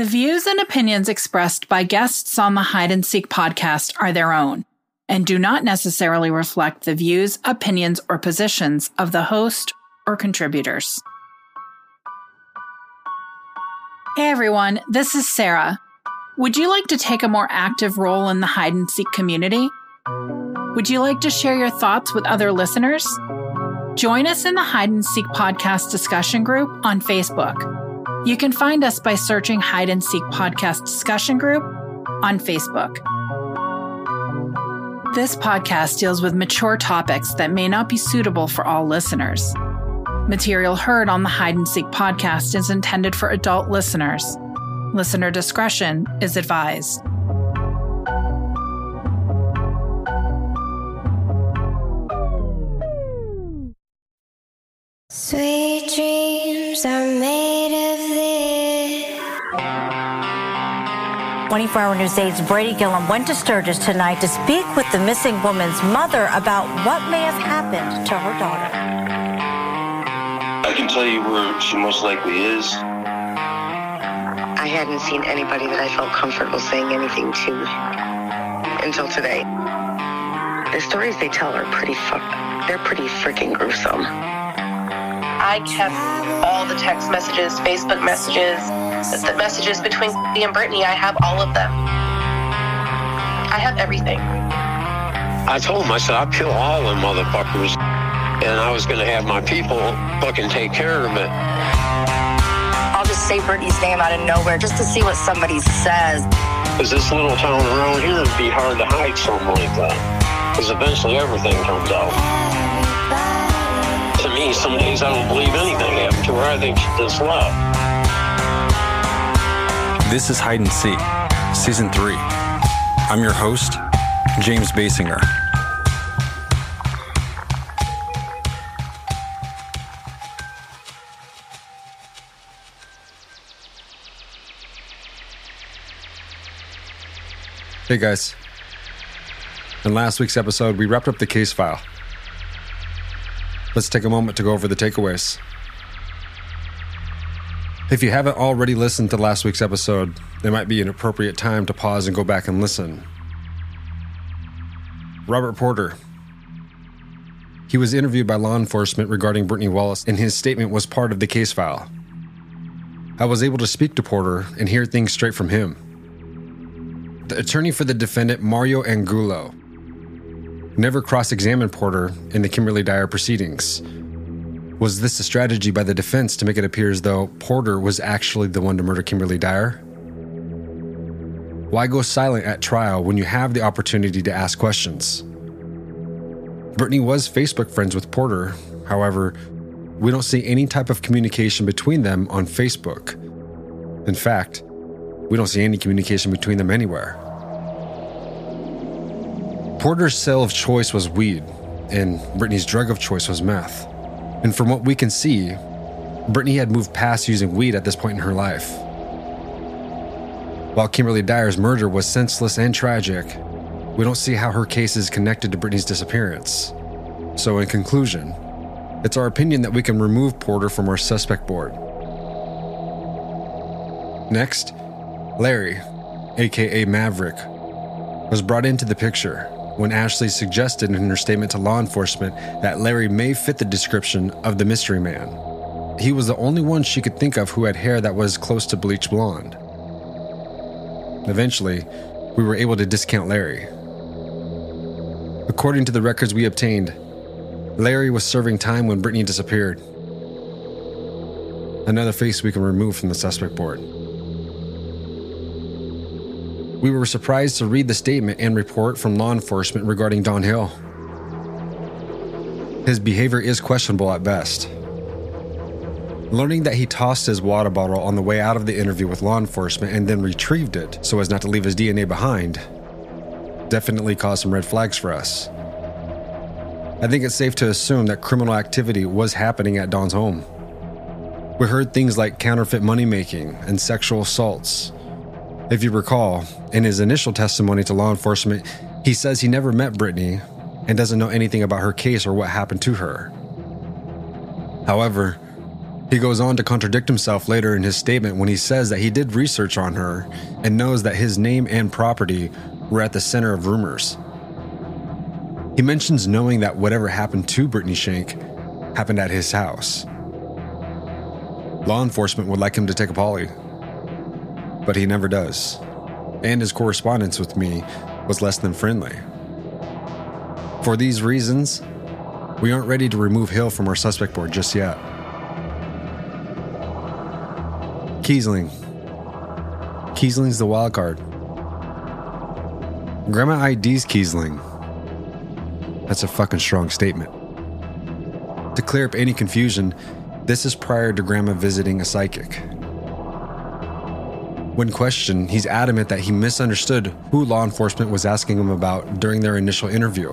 The views and opinions expressed by guests on the Hide and Seek podcast are their own and do not necessarily reflect the views, opinions, or positions of the host or contributors. Hey everyone, this is Sarah. Would you like to take a more active role in the hide and seek community? Would you like to share your thoughts with other listeners? Join us in the Hide and Seek podcast discussion group on Facebook. You can find us by searching Hide and Seek podcast discussion group on Facebook. This podcast deals with mature topics that may not be suitable for all listeners. Material heard on the Hide and Seek podcast is intended for adult listeners. Listener discretion is advised. Sweet 24 Hour News 8's Brady Gillum went to Sturgis tonight to speak with the missing woman's mother about what may have happened to her daughter. I can tell you where she most likely is. I hadn't seen anybody that I felt comfortable saying anything to until today. The stories they tell are pretty fuck. They're pretty freaking gruesome. I kept all the text messages, Facebook messages, the messages between me and Brittany. I have all of them. I have everything. I told him, I said, I'll kill all them motherfuckers. And I was going to have my people fucking take care of it. I'll just say Brittany's name out of nowhere just to see what somebody says. Because this little town around here would be hard to hide something like that. Because eventually everything comes out. Days I don't believe anything happened to her. I think she just left. This is Hide and Seek, Season 3. I'm your host, James Basinger. Hey guys. In last week's episode, we wrapped up the case file. Let's take a moment to go over the takeaways. If you haven't already listened to last week's episode, there might be an appropriate time to pause and go back and listen. Robert Porter. He was interviewed by law enforcement regarding Brittany Wallace, and his statement was part of the case file. I was able to speak to Porter and hear things straight from him. The attorney for the defendant, Mario Angulo, never cross examined Porter in the Kimberly Dyer proceedings. Was this a strategy by the defense to make it appear as though Porter was actually the one to murder Kimberly Dyer? Why go silent at trial when you have the opportunity to ask questions? Brittany was Facebook friends with Porter, however, we don't see any type of communication between them on Facebook. In fact, we don't see any communication between them anywhere. Porter's sale of choice was weed, and Brittany's drug of choice was meth. And from what we can see, Brittany had moved past using weed at this point in her life. While Kimberly Dyer's murder was senseless and tragic, we don't see how her case is connected to Brittany's disappearance. So, in conclusion, it's our opinion that we can remove Porter from our suspect board. Next, Larry, aka Maverick, was brought into the picture when Ashley suggested in her statement to law enforcement that Larry may fit the description of the mystery man. He was the only one she could think of who had hair that was close to bleach blonde. Eventually, we were able to discount Larry. According to the records we obtained, Larry was serving time when Brittany disappeared. Another face we can remove from the suspect board. We were surprised to read the statement and report from law enforcement regarding Don Hill. His behavior is questionable at best. Learning that he tossed his water bottle on the way out of the interview with law enforcement and then retrieved it so as not to leave his DNA behind definitely caused some red flags for us. I think it's safe to assume that criminal activity was happening at Don's home. We heard things like counterfeit money making and sexual assaults, if you recall, in his initial testimony to law enforcement, he says he never met Brittany and doesn't know anything about her case or what happened to her. However, He goes on to contradict himself later in his statement when he says that he did research on her and knows that his name and property were at the center of rumors. He mentions knowing that whatever happened to Brittany Shank happened at his house. Law enforcement would like him to take a poly, but he never does. And his correspondence with me was less than friendly. For these reasons, we aren't ready to remove Hill from our suspect board just yet. Kiesling. Kiesling's the wild card. Grandma ID's Kiesling. That's a fucking strong statement. To clear up any confusion, this is prior to Grandma visiting a psychic. When questioned, he's adamant that he misunderstood who law enforcement was asking him about during their initial interview.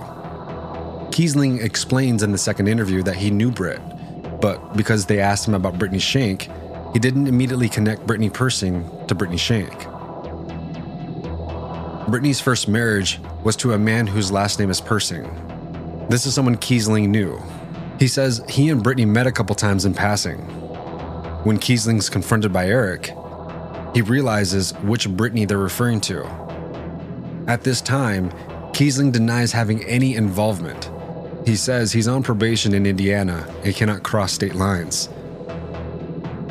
Kiesling explains in the second interview that he knew Britt, but because they asked him about Brittany Shank, he didn't immediately connect Brittany Persing to Brittany Shank. Brittany's first marriage was to a man whose last name is Persing. This is someone Kiesling knew. He says he and Brittany met a couple times in passing. When Kiesling's confronted by Eric, he realizes which Brittany they're referring to. At this time, Kiesling denies having any involvement. He says he's on probation in Indiana and cannot cross state lines.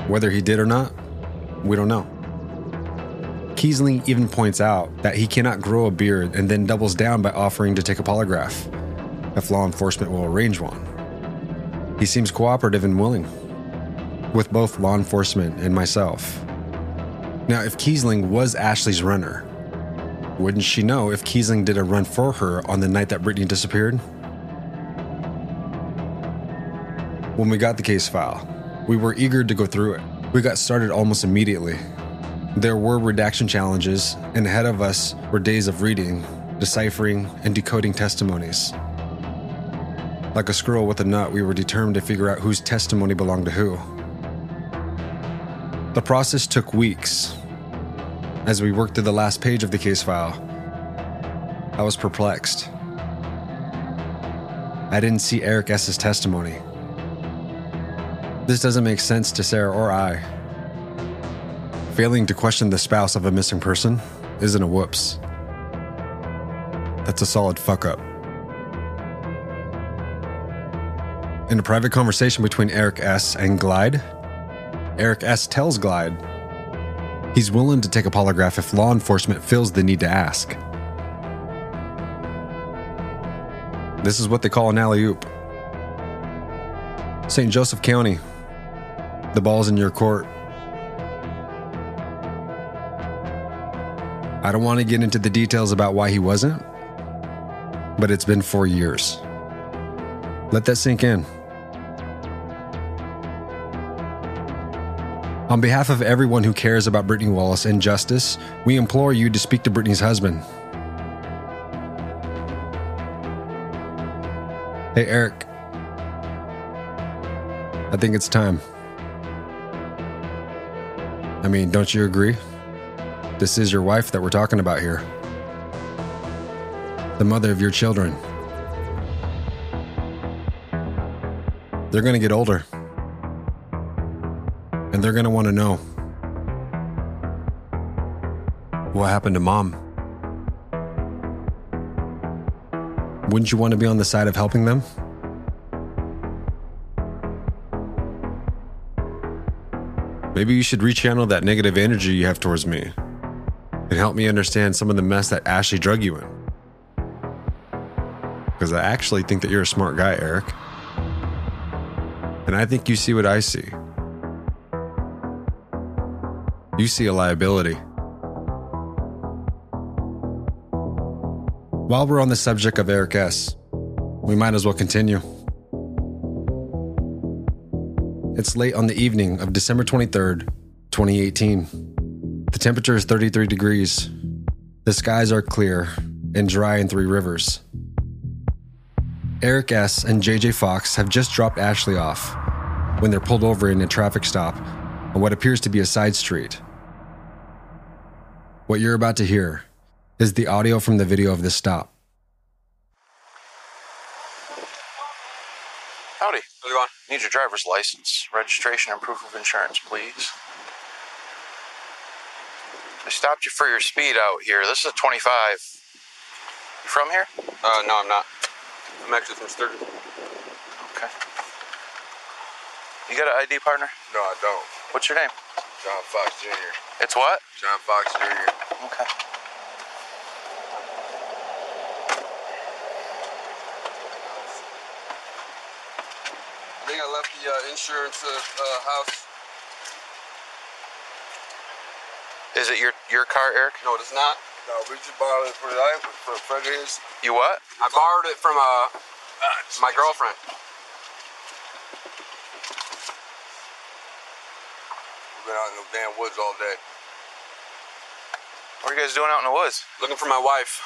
Whether he did or not, we don't know. Kiesling even points out that he cannot grow a beard and then doubles down by offering to take a polygraph if law enforcement will arrange one. He seems cooperative and willing with both law enforcement and myself. Now, if Kiesling was Ashley's runner, wouldn't she know if Kiesling did a run for her on the night that Brittany disappeared? When we got the case file, we were eager to go through it. We got started almost immediately. There were redaction challenges, and ahead of us were days of reading, deciphering, and decoding testimonies. Like a squirrel with a nut, we were determined to figure out whose testimony belonged to who. The process took weeks. As we worked through the last page of the case file, I was perplexed. I didn't see Eric S.'s testimony. This doesn't make sense to Sarah or I. Failing to question the spouse of a missing person isn't a whoops. That's a solid fuck up. In a private conversation between Eric S. and Glide, Eric S. tells Glide he's willing to take a polygraph if law enforcement feels the need to ask. This is what they call an alley oop. St. Joseph County, the ball's in your court. I don't want to get into the details about why he wasn't, but it's been four years. Let that sink in. On behalf of everyone who cares about Brittany Wallace and justice, we implore you to speak to Brittany's husband. Hey, Eric. I think it's time. I mean, don't you agree? This is your wife that we're talking about here, the mother of your children. They're going to get older and they're going to want to know what happened to mom. Wouldn't you want to be on the side of helping them? Maybe you should rechannel that negative energy you have towards me and help me understand some of the mess that Ashley drug you in. Because I actually think that you're a smart guy, Eric. And I think you see what I see. You see a liability. While we're on the subject of Eric S., we might as well continue. It's late on the evening of December 23rd, 2018. The temperature is 33 degrees. The skies are clear and dry in Three Rivers. Eric S. and JJ Fox have just dropped Ashley off when they're pulled over in a traffic stop on what appears to be a side street. What you're about to hear is the audio from the video of this stop. Howdy. How's it going? Need your driver's license, registration, and proof of insurance, please. I stopped you for your speed out here. This is a 25. You from here? Uh, no, I'm not. I'm actually from Sturgis. Okay. You got an ID partner? No, I don't. What's your name? John Fox Jr. It's what? John Fox Jr. Okay. I think I left the uh, insurance uh, uh, house. Is it your your car, Eric? No, it is not. No, we just borrowed it for the night for a friend of his. You what? I borrowed it from uh, my girlfriend. We've been out in the damn woods all day. What are you guys doing out in the woods? Looking for my wife.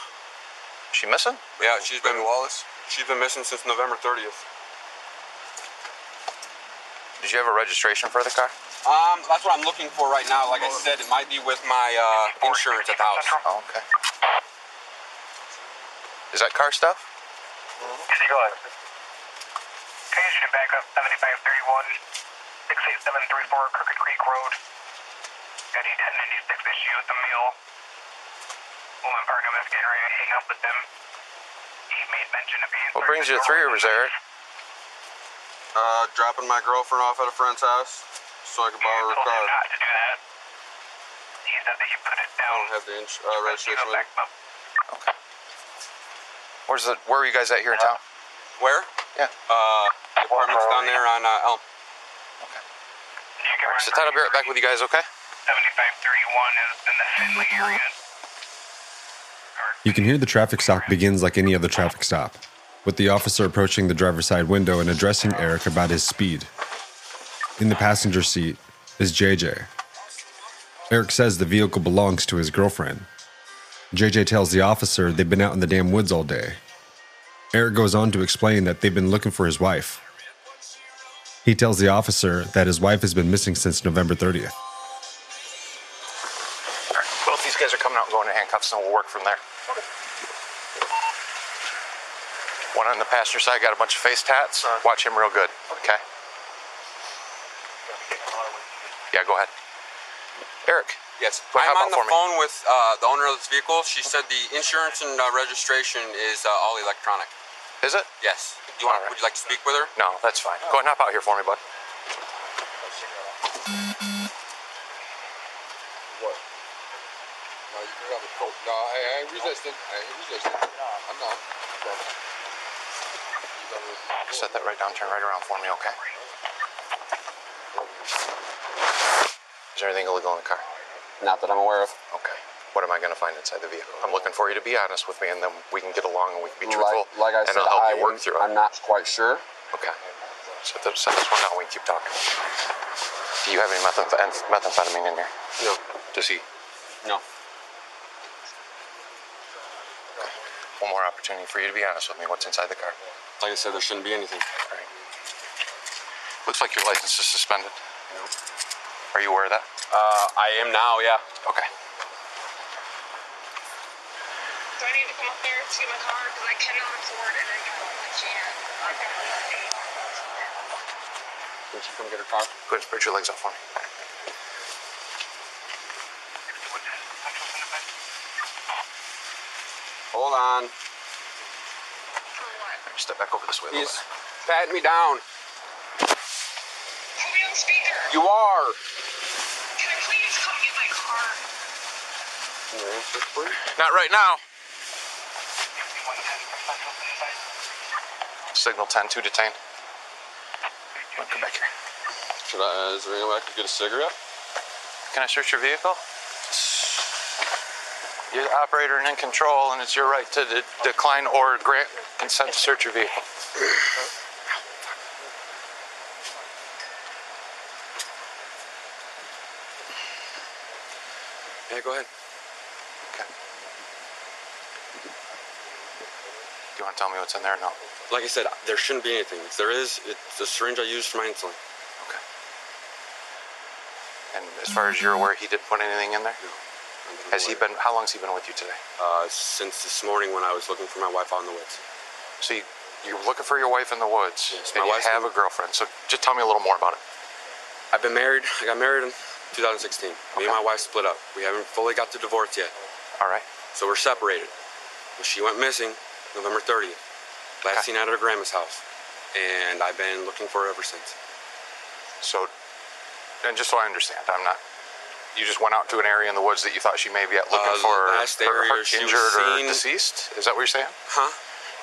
She missing? Yeah, she's been Wallace. She's been missing since November 30th. Did you have a registration for the car? Um, that's what I'm looking for right now. Like I said, it might be with my uh, insurance at the house. Oh, okay. Is that car stuff? Yes, go ahead. Okay, you back up 7531, 68734 Crooked Creek Road. Got a 1096 issue with the mule. Woman partner investigator ready to hang up with them. He made mention of being. What brings you to Three Rivers, Eric? Uh, dropping my girlfriend off at a friend's house so I could borrow her told car. him not to do that. He said that you put it down. I don't have the ins- uh, registration with me. Where's the? Where are you guys at here in town? Where? Yeah. Uh, the apartment's down there on uh, Elm. Sit tight. I'll be right back with you guys. Okay? 7531 is in the Finley mm-hmm. area. You can hear the traffic stop begins like any other traffic stop, with the officer approaching the driver's side window and addressing Eric about his speed. In the passenger seat is JJ. Eric says the vehicle belongs to his girlfriend. JJ tells the officer they've been out in the damn woods all day. Eric goes on to explain that they've been looking for his wife. He tells the officer that his wife has been missing since November 30th. Both these guys are coming out and going to handcuffs, and we'll work from there. One on the passenger side got a bunch of face tats. Watch him real good. Okay. Yeah, go ahead. Eric. Yes. I'm on the for me. phone with uh, the owner of this vehicle. She said the insurance and uh, registration is uh, all electronic. Is it? Yes. You want? Would you like to speak with her? No, that's fine. Go ahead and hop out here for me, bud. What? No, you can have a coat. No, I, I ain't resisting. I ain't resisting. I'm not. Set that right down. Turn right around for me, okay? Is there anything illegal in the car? Not that I'm aware of. Okay. What am I going to find inside the vehicle? I'm looking for you to be honest with me, and then we can get along and we can be truthful. Like, like I and said, I'll help I, you work through it. I'm not quite sure. Okay. This, set this one down. We can keep talking. Do you have any methamph- methamphetamine in here? No. Does he? No. One more opportunity for you to be honest with me. What's inside the car? Like I said, there shouldn't be anything. Right. Looks like your license is suspended. No. Are you aware of that? Uh, I am now. Yeah. Okay. Do I to come up there to get my car? Because I cannot afford an internal chance. I cannot pay. Can she come get her car? Go ahead, spread your legs out for me. Hold on. Step back over this way a little He's patting me down. Put me on speaker. You are. Can I please come get my car? Not right now. Signal 10 to detain. Come on, Come back here. Should I? Is there any way I could get a cigarette? Can I search your vehicle? You're the operator and in control, and it's your right to de- decline or grant consent to search your vehicle. Uh, Yeah, go ahead. Okay. Do you want to tell me what's in there? No. Like I said, there shouldn't be anything. If there is, it's a syringe I used for my insulin. Okay. And as far as you're aware, he didn't put anything in there? No. Has he been, how long has he been with you today? Uh, since this morning when I was looking for my wife out in the woods. So you, you're looking for your wife in the woods, Yes, and my you have a girlfriend. So just tell me a little more about it. I've been married. I got married in 2016. Okay. Me and my wife split up. We haven't fully got the divorce yet. All right. So we're separated. Well, she went missing November 30th. Last seen at her grandma's house. And I've been looking for her ever since. So, and just so I understand, I'm not. You just went out to an area in the woods that you thought she may be at looking Uh, for last her- her area she was injured or deceased. Is that what you're saying? Huh?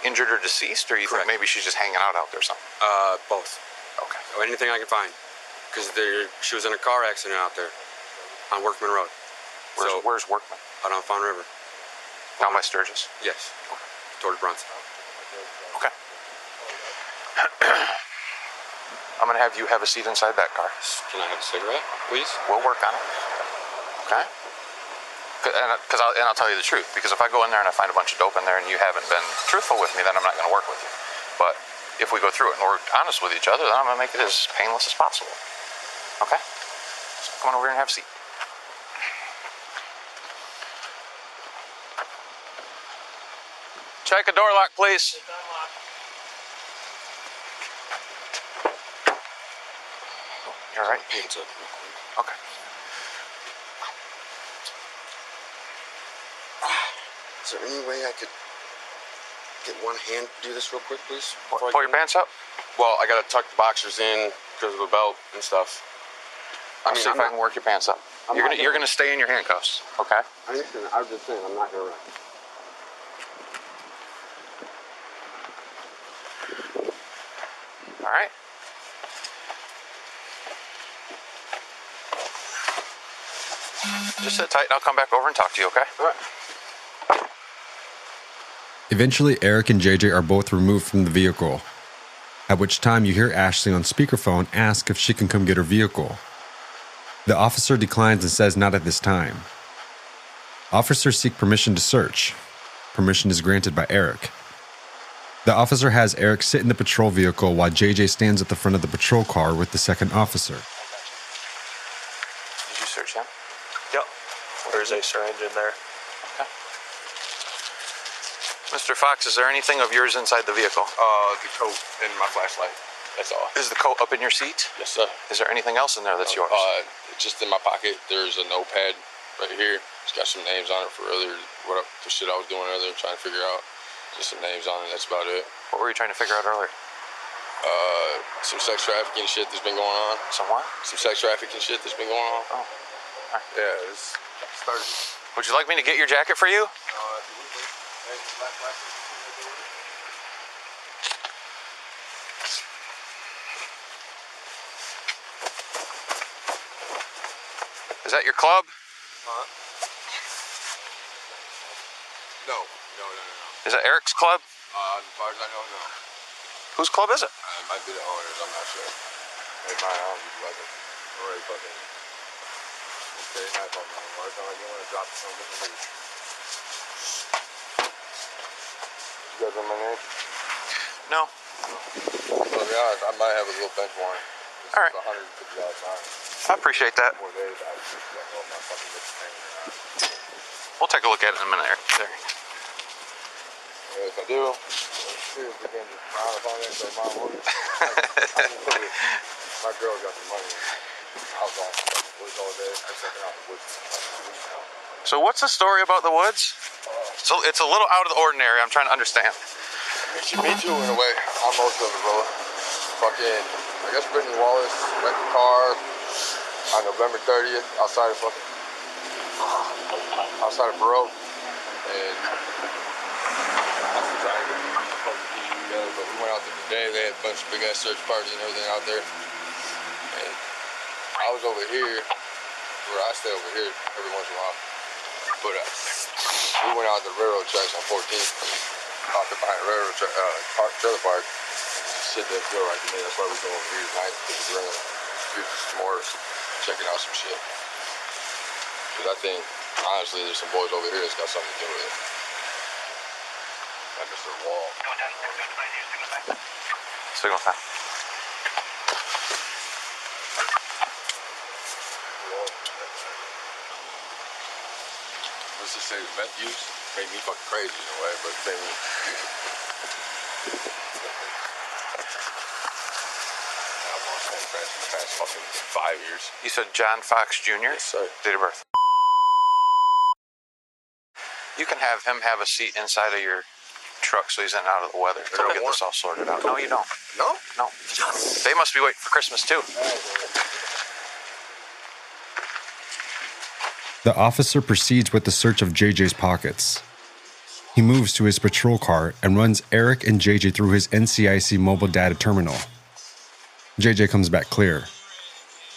Injured or deceased, or you Correct. think maybe she's just hanging out out there or something? Uh, both. Okay. Anything I can find. Because she was in a car accident out there on Workman Road. Where's, so, where's Workman? out on Fawn River. Down by Sturgis. Yes. Towards Bronson. I'm gonna have you have a seat inside that car. Can I have a cigarette, please? We'll work on it. Okay. Because uh, I'll, and I'll tell you the truth. Because if I go in there and I find a bunch of dope in there and you haven't been truthful with me, then I'm not going to work with you. But if we go through it and we're honest with each other, then I'm going to make it as painless as possible. Okay. So come on over here and have a seat. Check a door lock, please. Right? Okay. Is there any way I could get one hand to do this real quick, please? Pull your pants up. Well, I gotta tuck the boxers in because of the belt and stuff. I'll see if I can work your pants up. I'm You're not gonna, you're gonna- gonna stay in your handcuffs, okay? I understand. I was just saying, I'm not gonna run. All right. Just sit tight and I'll come back over and talk to you, okay? All right. Eventually, Eric and JJ are both removed from the vehicle, at which time you hear Ashley on speakerphone ask if she can come get her vehicle. The officer declines and says not at this time. Officers seek permission to search. Permission is granted by Eric. The officer has Eric sit in the patrol vehicle while JJ stands at the front of the patrol car with the second officer. Did you search him? Yep. There's a syringe in there. Mr. Fox, is there anything of yours inside the vehicle? Uh, the coat and my flashlight. That's all. Is the coat up in your seat? Yes, sir. Is there anything else in there that's yours? Uh, just in my pocket, there's a notepad right here. It's got some names on it for other what I- for shit I was doing earlier, trying to figure out. Just some names on it. That's about it. What were you trying to figure out earlier? Uh, some sex trafficking shit that's been going on. Some what? Some sex trafficking shit that's been going on. Oh. Yeah, it's started. Would you like me to get your jacket for you? Uh, if you would, please. Hey, black plastic. Is that your club? Huh? No, no, no, no, no. Is that Eric's club? Uh, as far as I know, no. Whose club is it? Uh, it might be the owners. I'm not sure. Hey, my arm is like a already fucking. Okay, not on my arm. It's not like you want to drop it on the leaf. You guys know my name? No. To be honest, I might have a little bench warrant. This All right. is $150 fine. I appreciate that. Four days, I just don't know if my fucking lips are hanging or. We'll take a look at it in a minute, Eric. There. Yeah, if I do, seriously, can just frown upon it, so my. My girl got the money. Woods all day. I was checking out the woods now. So what's the story about the woods? So it's a little out of the ordinary. I'm trying to understand. Me me too, in a way. I'm most of it, brother. Fucking, I guess Brittany Wallace went the car on November 30th outside of fucking, outside of Burr Oak. And get the but we went out there today. They had a bunch of big ass search parties and everything out there. And I was over here, where I stay over here every once in a while. But uh, we went out to the railroad tracks on 14th, parked up behind the railroad tra- uh, park, trailer park. Shit that feel right to me. That's why we go over here tonight because we're in the streets of S'mores, checking out some shit. Because I think, honestly, there's some boys over here that's got something to do with it. Like Mr. Wall. Signal time. Just say meth use made me fucking crazy in a way, but it made me I've lost that friend for the past fucking five years. You said John Fox Jr.? Yes, sir. Date of birth. You can have him have a seat inside of your truck so he's in and out of the weather. So we'll get this all sorted out. No, you don't. No? No. They must be waiting for Christmas too. The officer proceeds with the search of JJ's pockets. He moves to his patrol car and runs Eric and JJ through his NCIC mobile data terminal. JJ comes back clear.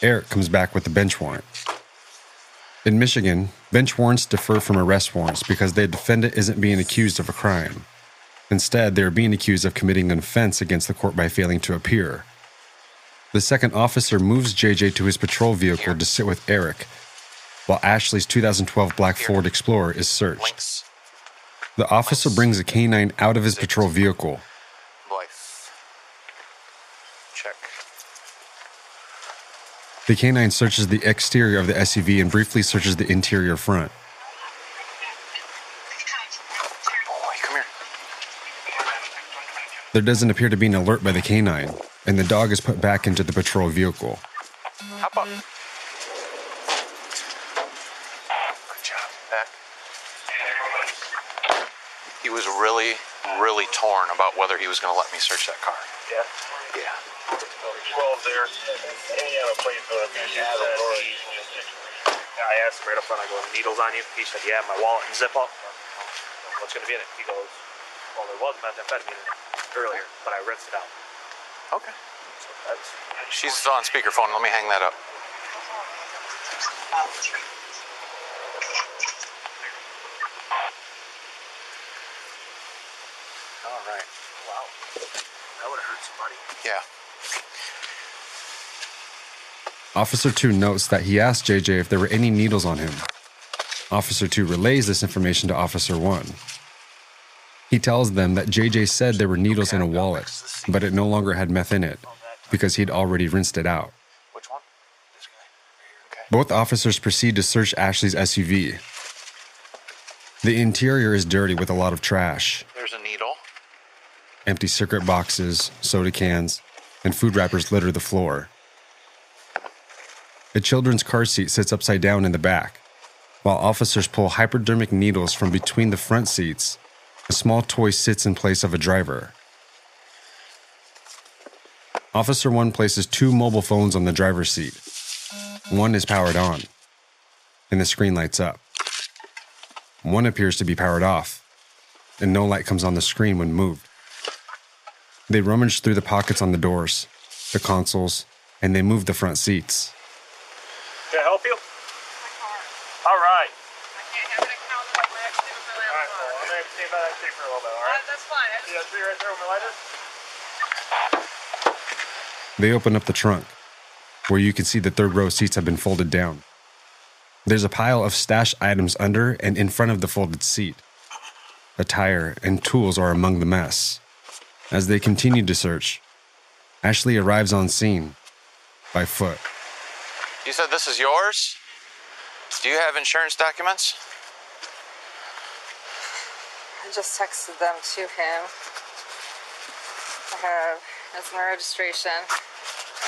Eric comes back with the bench warrant. In Michigan, bench warrants differ from arrest warrants because the defendant isn't being accused of a crime. Instead, they are being accused of committing an offense against the court by failing to appear. The second officer moves JJ to his patrol vehicle to sit with Eric, while Ashley's 2012 black Ford Explorer is searched. Links. The officer brings a canine out of his patrol vehicle. Blythe. Check. The canine searches the exterior of the SUV and briefly searches the interior front. Boy, come here. There doesn't appear to be an alert by the canine, and the dog is put back into the patrol vehicle. Hop up. Good job. Back. He was really, really torn about whether he was going to let me search that car. Yeah. Yeah. 12 there. Indiana plate for I asked him right up front, I go, needles on you? He said, yeah, my wallet and zip up. What's going to be in it? He goes, well, there was methamphetamine in it earlier, but I rinsed it out. Okay. So that's, She's on speakerphone. Let me hang that up. All right. wow. That would have hurt somebody. Yeah. Officer 2 notes that he asked JJ if there were any needles on him. Officer 2 relays this information to Officer 1. He tells them that JJ said there were needles in a wallet, but it no longer had meth in it because he'd already rinsed it out. Which one? This guy. Okay. Both officers proceed to search Ashley's SUV. The interior is dirty with a lot of trash There's a needle. empty cigarette boxes, soda cans, and food wrappers litter the floor. A children's car seat sits upside down in the back, while officers pull hypodermic needles from between the front seats. A small toy sits in place of a driver. Officer 1 places two mobile phones on the driver's seat. One is powered on, and the screen lights up. One appears to be powered off, and no light comes on the screen when moved. They rummage through the pockets on the doors, the consoles, and they move the front seats. Can I help you? All right. All right, well, I'm going to have to stay by that tree for a little bit, all right? That's fine. See that tree right there with my lighter? They open up the trunk, where you can see the third row seats have been folded down. There's a pile of stash items under and in front of the folded seat. A tire and tools are among the mess. As they continue to search, Ashley arrives on scene by foot. You said this is yours? Do you have insurance documents? I just texted them to him. I have that's my registration.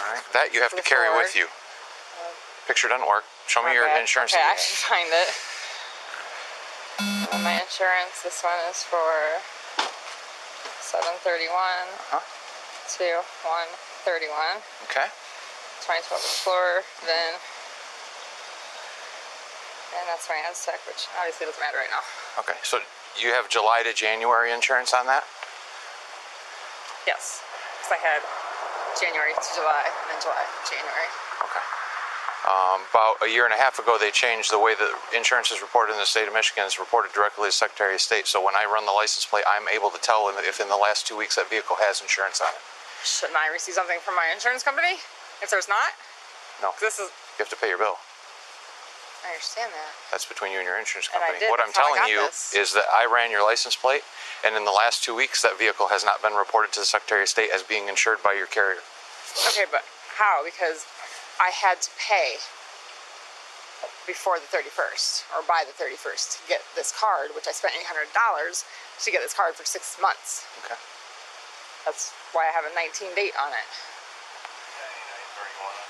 All right. That you have to carry with you. Picture doesn't work. Show me your insurance. Okay, I actually find it. My insurance. This one is for seven thirty-one Uh-huh. to one thirty-one. Okay. 2012 Explorer, then, and that's my Aztek, which obviously doesn't matter right now. Okay. So you have July to January insurance on that? Yes, because I had January to July, and then July to January. Okay. Um, about a year and a half ago, they changed the way that insurance is reported in the state of Michigan. It's reported directly to the Secretary of State. So when I run the license plate, I'm able to tell if in the last two weeks that vehicle has insurance on it. Shouldn't I receive something from my insurance company if there's not? No. This is. You have to pay your bill. I understand that. That's between you and your insurance And I company. did. What I'm That's how I telling got you this. is that I ran your license plate, and in the last two weeks, that vehicle has not been reported to the Secretary of State as being insured by your carrier. Okay, but how? Because I had to pay before the 31st or by the 31st to get this card, which I spent $800 to get this card for six months. Okay. That's why I have a 19 date on it.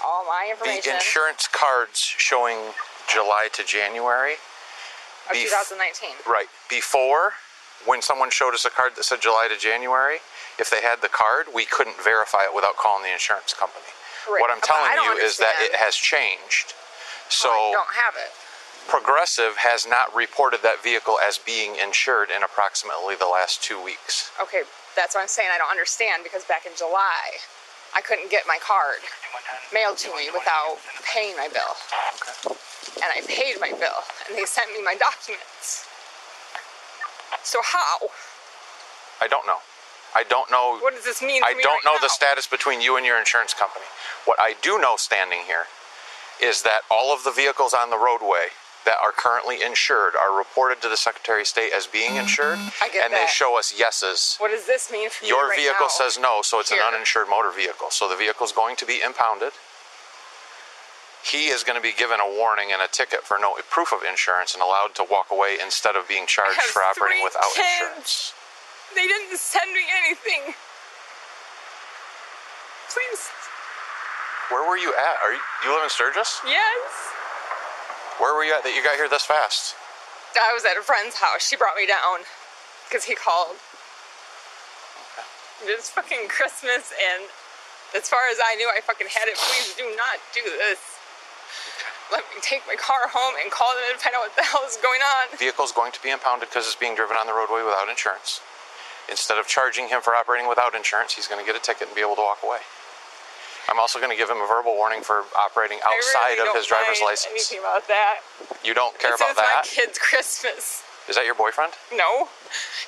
All my information The insurance cards showing July to January. of bef- 2019. Right. Before, when someone showed us a card that said July to January, if they had the card, we couldn't verify it without calling the insurance company. Right, What I'm telling you is that it has changed. Oh, so I don't have it. Progressive has not reported that vehicle as being insured in approximately the last two weeks. Okay, that's what I'm saying. I don't understand because back in July, I couldn't get my card mailed to me without paying my bill. And I paid my bill, and they sent me my documents. So how? I don't know. I don't know. What does this mean I me don't right know now? the status between you and your insurance company. What I do know standing here is that all of the vehicles on the roadway that are currently insured are reported to the Secretary of State as being insured, Mm-hmm. I get and that. they show us yeses. What does this mean for you Your right vehicle now? says no, so it's Here. an uninsured motor vehicle. So the vehicle is going to be impounded. He is going to be given a warning and a ticket for no proof of insurance and allowed to walk away instead of being charged have for operating three without kids. insurance. They didn't send me anything. Please. Where were you at? Are you, you live in Sturgis? Yes. Where were you at that you got here this fast? I was at a friend's house. She brought me down because he called. It's fucking Christmas, and as far as I knew, I fucking had it. Please do not do this. Let me take my car home and call them and find out what the hell is going on. Vehicle's going to be impounded because it's being driven on the roadway without insurance. Instead of charging him for operating without insurance, he's going to get a ticket and be able to walk away. I'm also going to give him a verbal warning for operating outside really of his don't driver's license. Anything about that? You don't care It's- about it's that? my kid's Christmas. Is that your boyfriend? No,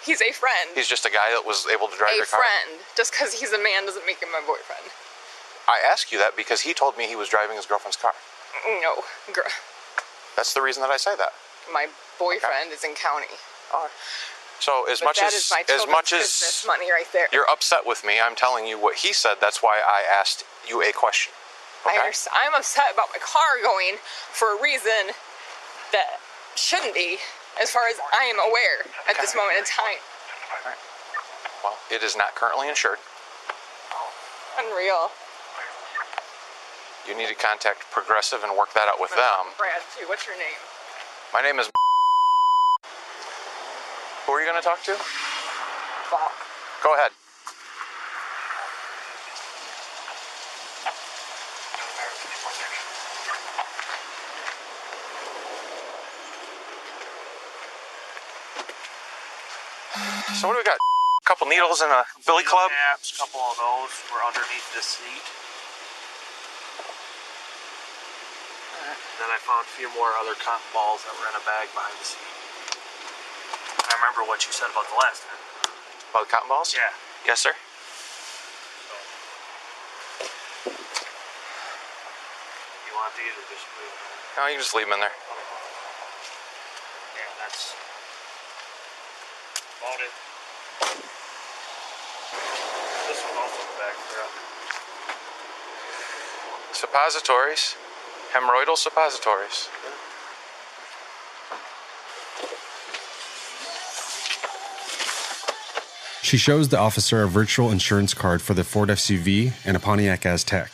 he's a friend. He's just a guy that was able to drive a your car. A friend. Just because he's a man doesn't make him my boyfriend. I ask you that because he told me he was driving his girlfriend's car. No, girl. That's the reason that I say that. My boyfriend is in county. So as But much as as much as money right there. you're upset with me, I'm telling you what he said. That's why I asked you a question. I understand. I'm upset about my car going for a reason that shouldn't be, as far as I am aware at this moment in time. Well, it is not currently insured. Unreal. You need to contact Progressive and work that out with them. Brad, too. What's your name? My name is. Who are you going to talk to? Fuck. Go ahead. So what do we got? A couple needles and a billy club. Caps, a couple of those were underneath this seat. Then I found a few more other cotton balls that were in a bag behind the seat. I remember what you said about the last time. About the cotton balls? Yeah. Yes, sir. You want these or just move them? No, you can just leave them in there. Yeah, that's about it. This one also in the back there. Suppositories. Hemorrhoidal suppositories. She shows the officer a virtual insurance card for the Ford SUV and a Pontiac Aztek.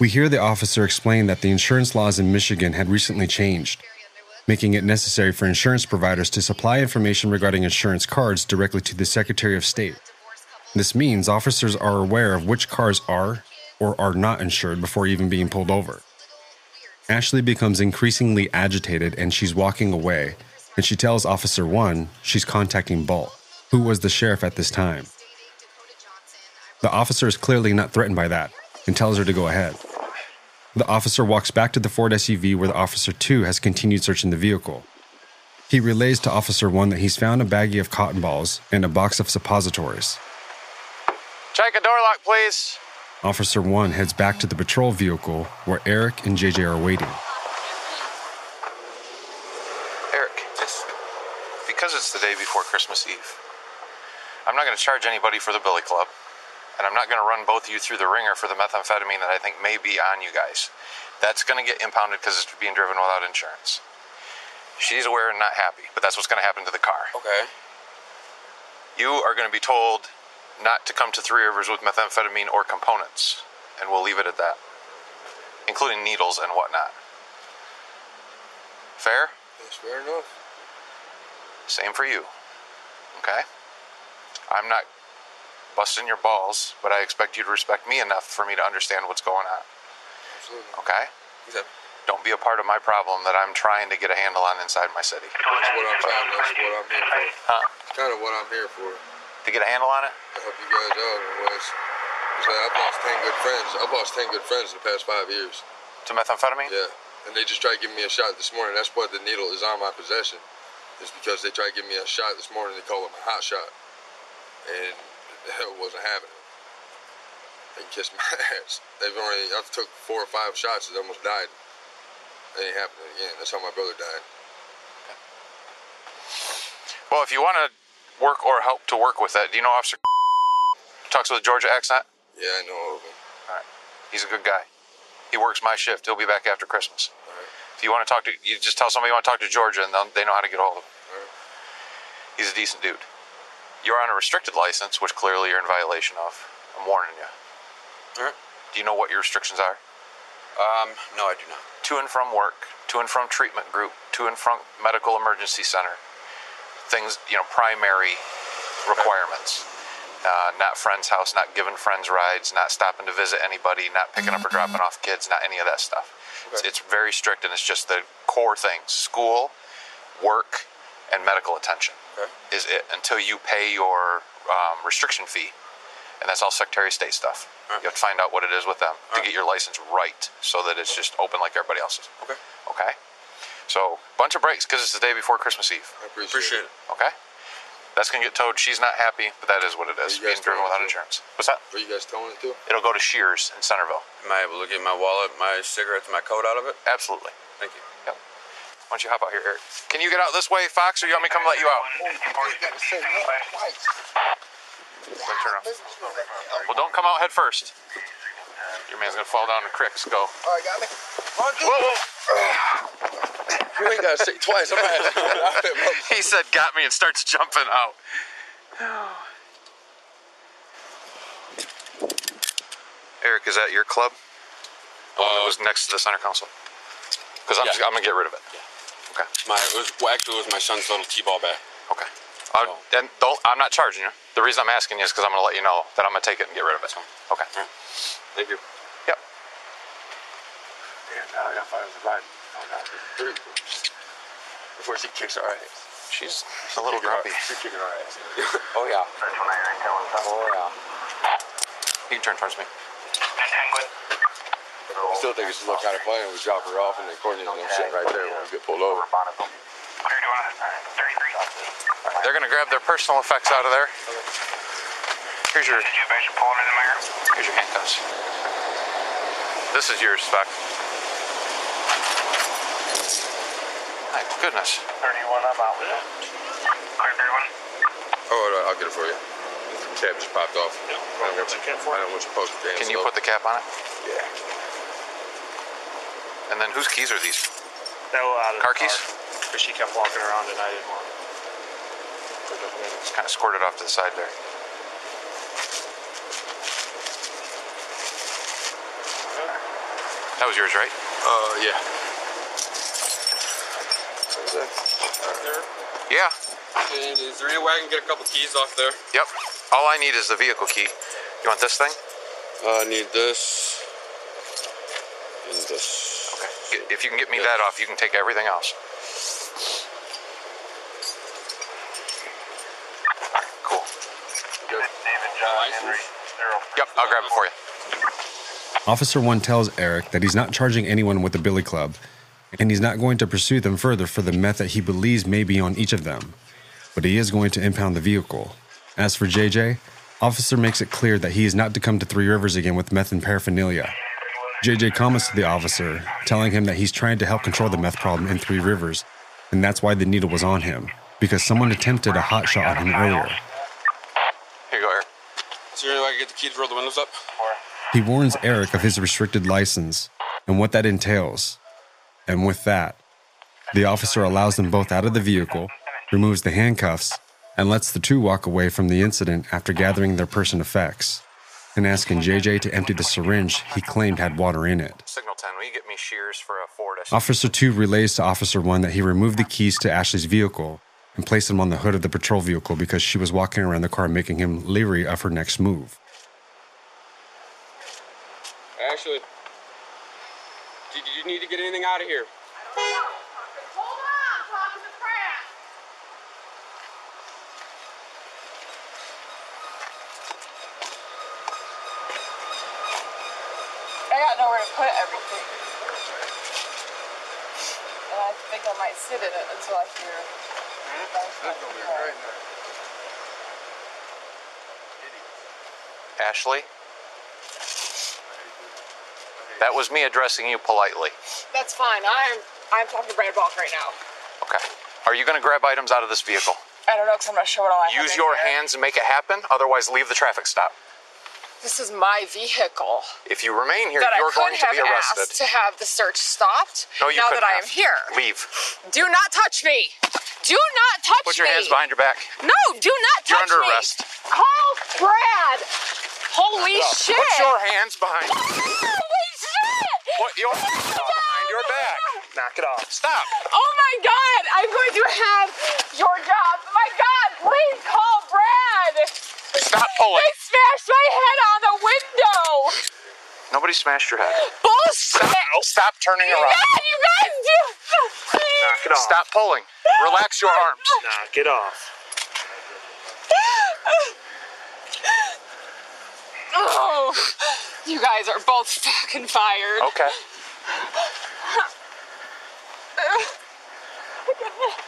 We hear the officer explain that the insurance laws in Michigan had recently changed, making it necessary for insurance providers to supply information regarding insurance cards directly to the Secretary of State. This means officers are aware of which cars are or are not insured before even being pulled over. Ashley becomes increasingly agitated and she's walking away, and she tells Officer 1 she's contacting Balk, who was the sheriff at this time. The officer is clearly not threatened by that and tells her to go ahead. The officer walks back to the Ford SUV where the Officer 2 has continued searching the vehicle. He relays to Officer 1 that he's found a baggie of cotton balls and a box of suppositories. Check a door lock, please. Officer 1 heads back to the patrol vehicle where Eric and JJ are waiting. Eric, because it's the day before Christmas Eve, I'm not going to charge anybody for the Billy Club, and I'm not going to run both of you through the ringer for the methamphetamine that I think may be on you guys. That's going to get impounded because it's being driven without insurance. She's aware and not happy, but that's what's going to happen to the car. Okay. You are going to be told not to come to Three Rivers with methamphetamine or components, and we'll leave it at that, including needles and whatnot. Fair? That's fair enough. Same for you. Okay? I'm not busting your balls, but I expect you to respect me enough for me to understand what's going on. Absolutely. Okay? Don't be a part of my problem that I'm trying to get a handle on inside my city. That's what I'm trying. That's what I'm here for. Huh? It's kind of what I'm here for. To get a handle on it? To help you guys out. Was, was that I've lost ten good friends. I've lost ten good friends in the past five years. To methamphetamine? Yeah. And they just tried to give me a shot this morning. That's why the needle is on my possession. Is because they tried to give me a shot this morning. They call it a hot shot, and the hell wasn't happening. They kissed my ass. They've already. I took four or five shots. and almost died. It ain't happening again. That's how my brother died. Well, if you want to work or help to work with that, do you know Officer talks with a Georgia accent? Yeah, I know of him. All right. He's a good guy. He works my shift. He'll be back after Christmas. All right. If you want to talk to, you just tell somebody you want to talk to Georgia, and they'll- know how to get a hold of him. All right. He's a decent dude. You're on a restricted license, which clearly you're in violation of. I'm warning you. All right. Do you know what your restrictions are? Um, no, I do not. To and from work, to and from treatment group, to and from medical emergency center. Things, you know, primary requirements. Uh, not friends' house, not giving friends rides, not stopping to visit anybody, not picking up or dropping off kids, not any of that stuff. It's, it's very strict, and it's just the core things: school, work, and medical attention is it until you pay your um, restriction fee, and that's all Secretary of State stuff. You have to find out what it is with them to get your license right, so that it's just open like everybody else's. Okay. Okay. So bunch of breaks because it's the day before Christmas Eve. I appreciate, it. Okay. That's gonna get towed. She's not happy, but that is what it is. you guys Being driven towing without it too? insurance. What's that? Are you guys towing it too? It'll go to Shears in Centerville. Am I able to get my wallet, my cigarettes, my coat out of it? Absolutely. Thank you. Yep. Why don't you hop out here, Eric? Can you get out this way, Fox, or you want me to come let you out? Then turn around. Well, don't come out head first. Your man's gonna fall down the cricks. Go. All right, got me. One, two. Whoa, whoa. you ain't gotta say it twice. I'm gonna he said, "Got me," and starts jumping out. Eric, is that your club? The one that was next to the center console. Because I'm, Yeah. I'm gonna get rid of it. Okay. My it was well, actually it was my son's little t-ball bag. Okay. Uh, And don't. I'm not charging you. The reason I'm asking you is because I'm gonna let you know that I'm gonna take it and get rid of it. Okay. Thank you. Yep. Damn, now I got five survived. Three. Before she kicks our ass. She's a little grumpy. She's kicking our ass. Oh yeah. Oh yeah. You can turn towards me. I still think it's a little kind of funny we drop her off and then Courtney's and them sitting right there when we get pulled over. They're gonna grab their personal effects out of there. Here's your. Here's your handcuffs. This is yours, Spec. My goodness. 31, I'm out with it. Clear 31. Oh, no, I'll get it for you. The cap just popped off. I don't know what you, I don't know what you're supposed to do. Can you put the cap on it? Yeah. And then whose keys are these? They were out of Car the keys? Because she kept walking around and I didn't want Just kind of squirted off to the side there. That was yours, right? Uh, yeah. Yeah. And is there any way I can get a couple keys off there? Yep. All I need is the vehicle key. You want this thing? Uh, I need this. And this. Okay. Get- If you can get me that off, you can take everything else. Cool. Good. David, John, Henry, zero. Yep, I'll grab it for you. Officer 1 tells Eric that he's not charging anyone with the Billy Club, and he's not going to pursue them further for the meth that he believes may be on each of them. But he is going to impound the vehicle. As for JJ, Officer makes it clear that he is not to come to Three Rivers again with meth and paraphernalia. JJ comments to the officer, telling him that he's trying to help control the meth problem in Three Rivers, and that's why the needle was on him, because someone attempted a hot shot on him earlier. Here you go, Eric. Is there any way I can get the key to roll the windows up? He warns Eric of his restricted license and what that entails. And with that, the officer allows them both out of the vehicle, removes the handcuffs, and lets the two walk away from the incident after gathering their person effects and asking JJ to empty the syringe he claimed had water in it. Signal 10, will you get me shears for a Ford Officer 2 relays to Officer 1 that he removed the keys to Ashley's vehicle and placed them on the hood of the patrol vehicle because she was walking around the car, making him leery of her next move. Ashley, did you need to get anything out of here? I got nowhere to put everything. And I think I might sit in it until I hear. Ashley? That was me addressing you politely. That's fine. I'm I'm talking to Brad Balk right now. Okay. Are you going to grab items out of this vehicle? I don't know because I'm not sure what all I have Use in your hands and make it happen, otherwise, leave the traffic stop. This is my vehicle. If you remain here, you're going to be arrested. asked to have the search stopped. No, you now that I have. am here. Leave. Do not touch me. Do not touch me. Put your hands behind your back. No, do not touch me. You're under me. arrest. Call Brad. Holy Look, shit. Put your hands behind. Holy shit. Put your hands behind your back. Knock it off. Stop. Oh my god, I'm going to have your job. My god, please call Brad. Stop pulling. They smashed my head on the window. Nobody smashed your head. Bullshit. Stop, stop turning around. God, you guys do Knock it off. Stop pulling. Relax your arms. Knock it off. Oh, you guys are both fucking fired. Okay.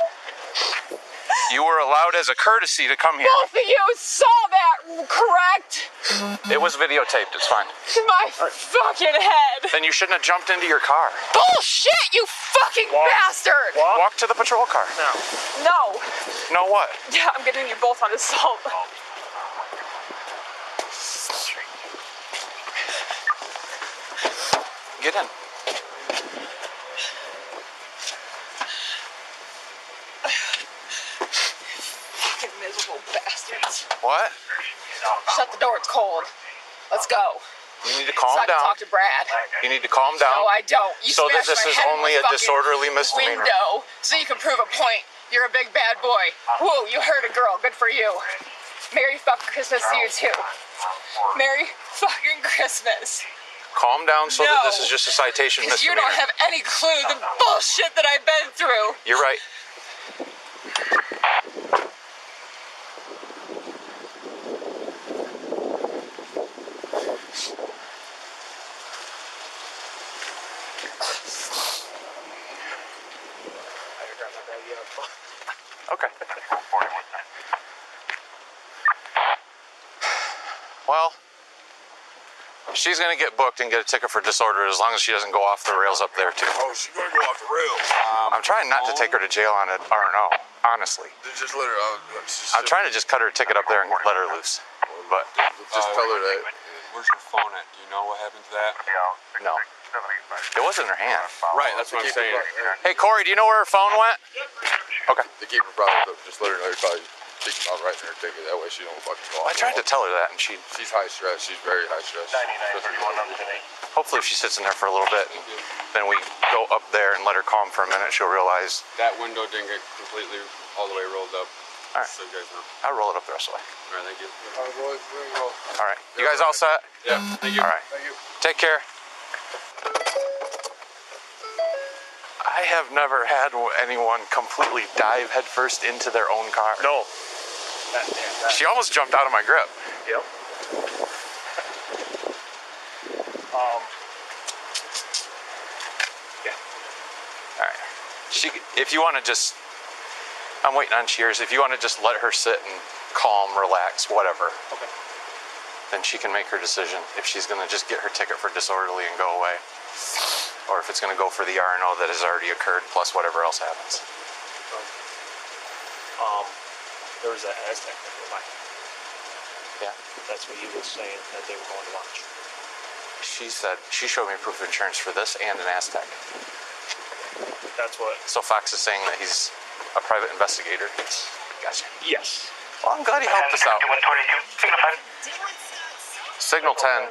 You were allowed as a courtesy to come here. Both of you saw that, correct? It was videotaped. It's fine. My fucking head. Then you shouldn't have jumped into your car. Bullshit, you fucking bastard. Walk to the patrol car. No. No. No what? Yeah, I'm getting you both on assault. Get in. What? Shut the door, it's cold. Let's go. You need to calm so down. talk to Brad. You need to calm down. No, I don't. You so that this is only a disorderly misdemeanor. Window, so you can prove a point. You're a big bad boy. Whoa, you hurt a girl. Good for you. Merry fucking Christmas to you too. Merry fucking Christmas. Calm down so that this is just a citation Because you don't have any clue the bullshit that I've been through. You're right. Okay. Well, she's gonna get booked and get a ticket for disorder as long as she doesn't go off the rails up there too. Oh, she's gonna go off the rails. Um, I'm trying not to take her to jail on an R and O. Honestly, Just let her out. Just, I'm trying to just cut her ticket up there and let her loose. But just tell her that. Where's her phone at? Do you know what happened to that? no, it was in her hand. Right, that's what I'm saying. Hey Corey, do you know where her phone went? Okay. The keeper probably just let her know you're probably taking out right in her ticket. That way she don't fucking go. I tried to tell her that, and she. She's high stress. She's very high stress. 99, Hopefully, if she sits in there for a little bit, and then we go up there and let her calm for a minute, she'll realize. That window didn't get completely all the way rolled up. All right. So you guys know. I'll roll it up the rest of the way. All right, thank you. All right, boys. We're. All right. You guys all set? Yeah, thank you. All right. Thank you. Take care. I have never had anyone completely dive headfirst into their own car. No. She almost jumped out of my grip. Yep. Um, All right. She, if you want to just, I'm waiting on Shears. If you want to just let her sit and calm, relax, whatever. Okay. Then she can make her decision if she's going to just get her ticket for disorderly and go away, or if it's going to go for the RNO that has already occurred plus whatever else happens. um, was that Aztek that. Yeah. That's what he was saying that they were going to watch. She said she showed me proof of insurance for this and an Aztek. That's what. So Fox is saying that he's a private investigator. Gotcha. Yes. Well, I'm glad he helped us out. 122, signify. Signal 10.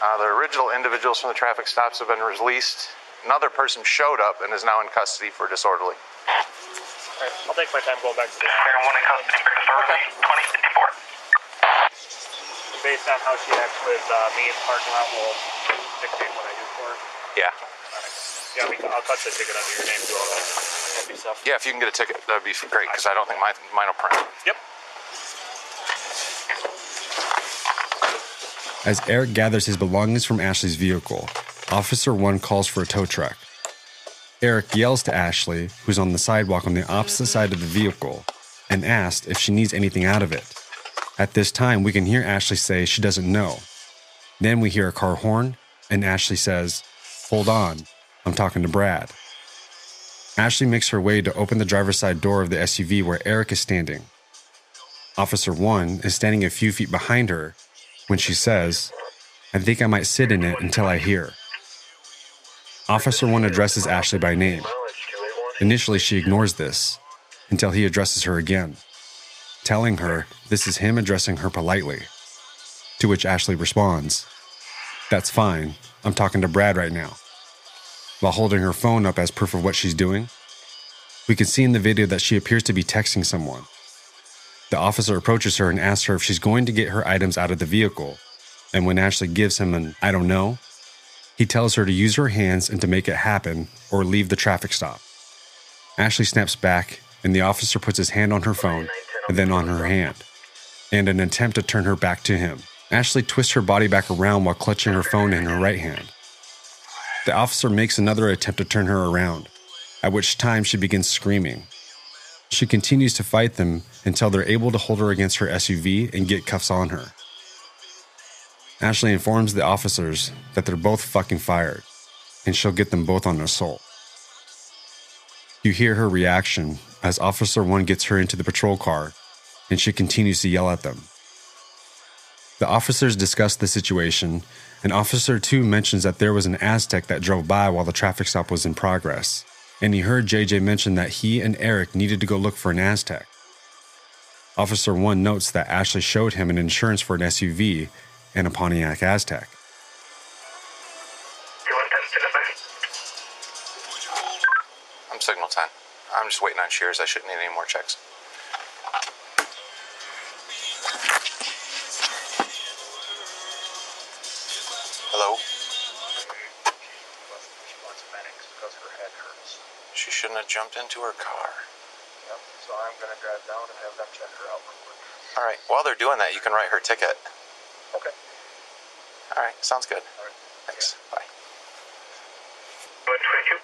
Uh, the original individuals from the traffic stops have been released. Another person showed up and is now in custody for disorderly. Alright, I'll take my time going back to the Fair one in custody for disorderly, 2054. Based on how she acts with uh, me in the parking lot, will dictate what I do for her. Yeah. Yeah, I mean, I'll cut the ticket under your name too. All that heavy stuff. Yeah, if you can get a ticket, that'd be great because I don't think my, mine will print. Yep. As Eric gathers his belongings from Ashley's vehicle, Officer 1 calls for a tow truck. Eric yells to Ashley, who's on the sidewalk on the opposite side of the vehicle, and asks if she needs anything out of it. At this time, we can hear Ashley say she doesn't know. Then we hear a car horn, and Ashley says, Hold on, I'm talking to Brad. Ashley makes her way to open the driver's side door of the SUV where Eric is standing. Officer 1 is standing a few feet behind her when she says, I think I might sit in it until I hear. Officer 1 addresses Ashley by name. Initially, she ignores this until he addresses her again, telling her this is him addressing her politely. To which Ashley responds, That's fine. I'm talking to Brad right now. While holding her phone up as proof of what she's doing, we can see in the video that she appears to be texting someone. The officer approaches her and asks her if she's going to get her items out of the vehicle. And when Ashley gives him an I don't know, he tells her to use her hands and to make it happen or leave the traffic stop. Ashley snaps back, and the officer puts his hand on her phone and then on her hand, and an attempt to turn her back to him. Ashley twists her body back around while clutching her phone in her right hand. The officer makes another attempt to turn her around, at which time she begins screaming. She continues to fight them until they're able to hold her against her SUV and get cuffs on her. Ashley informs the officers that they're both fucking fired, and she'll get them both on assault. You hear her reaction as Officer 1 gets her into the patrol car, and she continues to yell at them. The officers discuss the situation, and Officer 2 mentions that there was an Aztek that drove by while the traffic stop was in progress, and he heard JJ mention that he and Eric needed to go look for an Aztek. Officer 1 notes that Ashley showed him an insurance for an SUV and a Pontiac Aztek. I'm Signal 10. I'm just waiting on shears. I shouldn't need any more checks. Hello? She shouldn't have jumped into her car. Yep. So I'm gonna drive down and have them check her out real quick. All right. While they're doing that, you can write her ticket. Okay. All right. Sounds good. All right. Thanks. Bye. 122.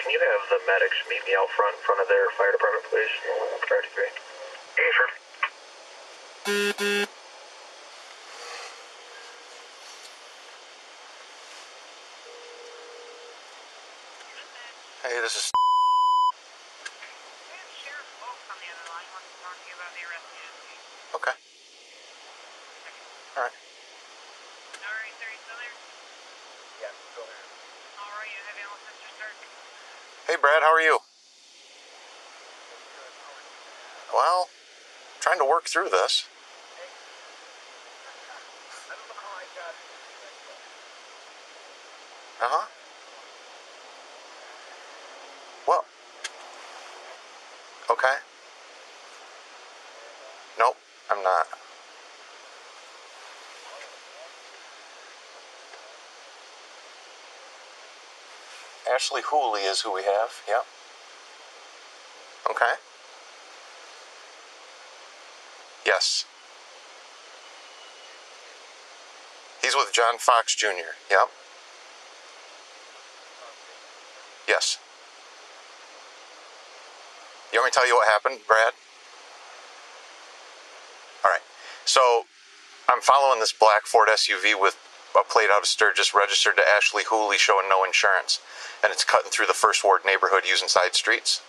Can you have the medics meet me out front in front of their fire department, please? Priority three. Hey, sir. Hey, this is. Okay. All right. Hey, Brad, how are you? Well, trying to work through this. Uh huh. Well, okay. Nope, I'm not. Ashley Hooley is who we have. Yep. Okay. Yes. He's with John Fox Jr. Yep. Yes. You want me to tell you what happened, Brad? All right. So I'm following this black Ford SUV with a plate out of Sturgis registered to Ashley Hooley showing no insurance. And it's cutting through the First Ward neighborhood using side streets.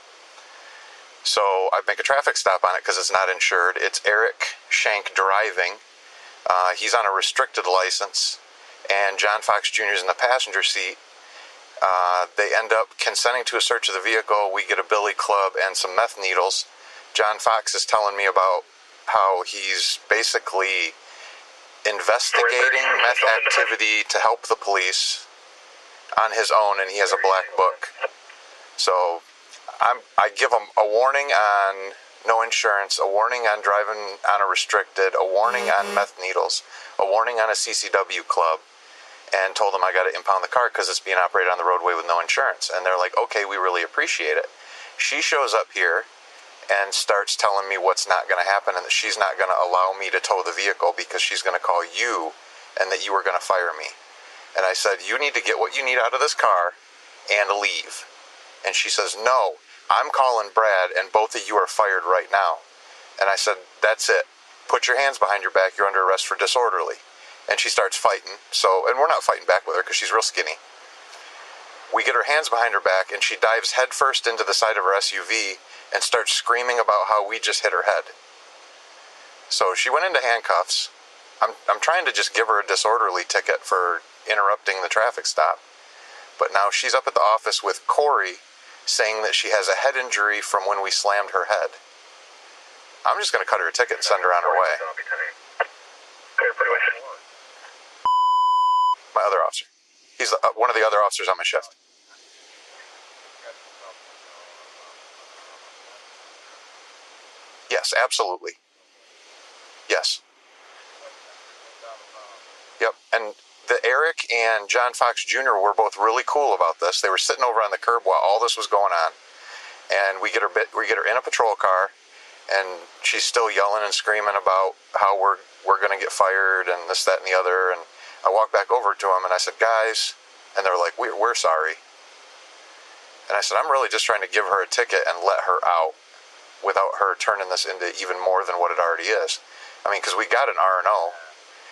So I make a traffic stop on it because it's not insured. It's Eric Shank driving. Uh, he's on a restricted license, and John Fox Jr. is in the passenger seat. Uh, they end up consenting to a search of the vehicle. We get a billy club and some meth needles, John Fox is telling me about how he's basically investigating meth activity to help the police on his own, and he has a black book. So I'm, I give them a warning on no insurance, a warning on driving on a restricted, a warning on mm-hmm. meth needles, a warning on a CCW club, and told them I got to impound the car because it's being operated on the roadway with no insurance. And they're like, okay, we really appreciate it. She shows up here and starts telling me what's not going to happen and that she's not going to allow me to tow the vehicle because she's going to call you and that you are going to fire me. And I said, You need to get what you need out of this car and leave. And she says, No, I'm calling Brad and both of you are fired right now. And I said, That's it. Put your hands behind your back. You're under arrest for disorderly. And she starts fighting. So, and we're not fighting back with her because she's real skinny. We get her hands behind her back and she dives headfirst into the side of her SUV and starts screaming about how we just hit her head. So she went into handcuffs. I'm, I'm trying to just give her a disorderly ticket for interrupting the traffic stop. But now she's up at the office with Corey saying that she has a head injury from when we slammed her head. I'm just going to cut her a ticket and send her on her way. My other officer. He's uh, one of the other officers on my shift. Yes, absolutely. Yes. Yep. And the Eric and John Fox Jr. were both really cool about this. They were sitting over on the curb while all this was going on, and we get her bit, we get her in a patrol car, and she's still yelling and screaming about how we're we're to get fired and this that and the other. And I walked back over to him and I said, guys, and they're like, we're we're sorry. And I said, I'm really just trying to give her a ticket and let her out without her turning this into even more than what it already is. I mean, because we got an R and O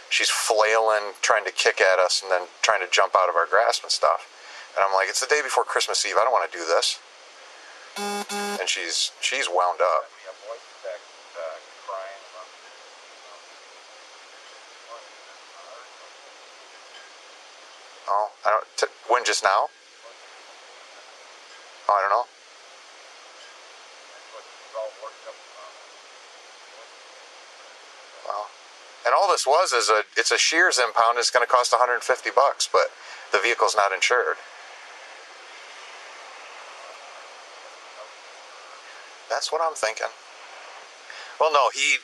she's flailing, trying to kick at us, and then trying to jump out of our grasp and stuff. And I'm like, it's the day before Christmas Eve. I don't want to do this. And she's she's wound up. Oh, I don't. T- when just now? Oh, I don't know. Well, and all this was is a it's a Shears impound. It's going to cost 150 bucks, but the vehicle's not insured. That's what I'm thinking. Well, no, he